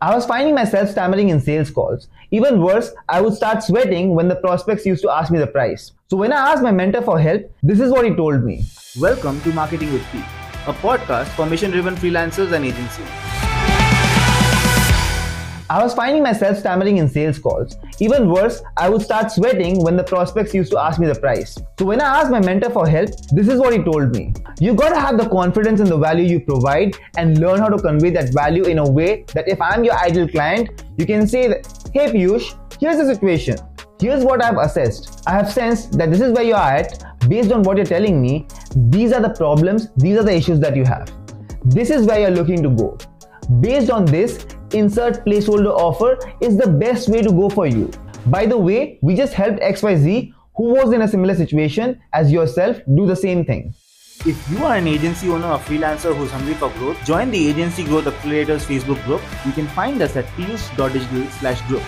I was finding myself stammering in sales calls. Even worse, I would start sweating when the prospects used to ask me the price. So when I asked my mentor for help, this is what he told me. Welcome to Marketing with P, a podcast for mission driven freelancers and agencies. I was finding myself stammering in sales calls. Even worse, I would start sweating when the prospects used to ask me the price. So when I asked my mentor for help, this is what he told me. You gotta have the confidence in the value you provide and learn how to convey that value in a way that if I'm your ideal client, you can say hey Piyush, here's the situation. Here's what I've assessed. I have sensed that this is where you are at. Based on what you're telling me, these are the problems, these are the issues that you have. This is where you're looking to go. Based on this, insert placeholder offer is the best way to go for you. By the way, we just helped XYZ who was in a similar situation as yourself do the same thing. If you are an agency owner or freelancer who's hungry for growth, join the Agency Growth Accelerators Facebook group. You can find us at piyush.digital slash group.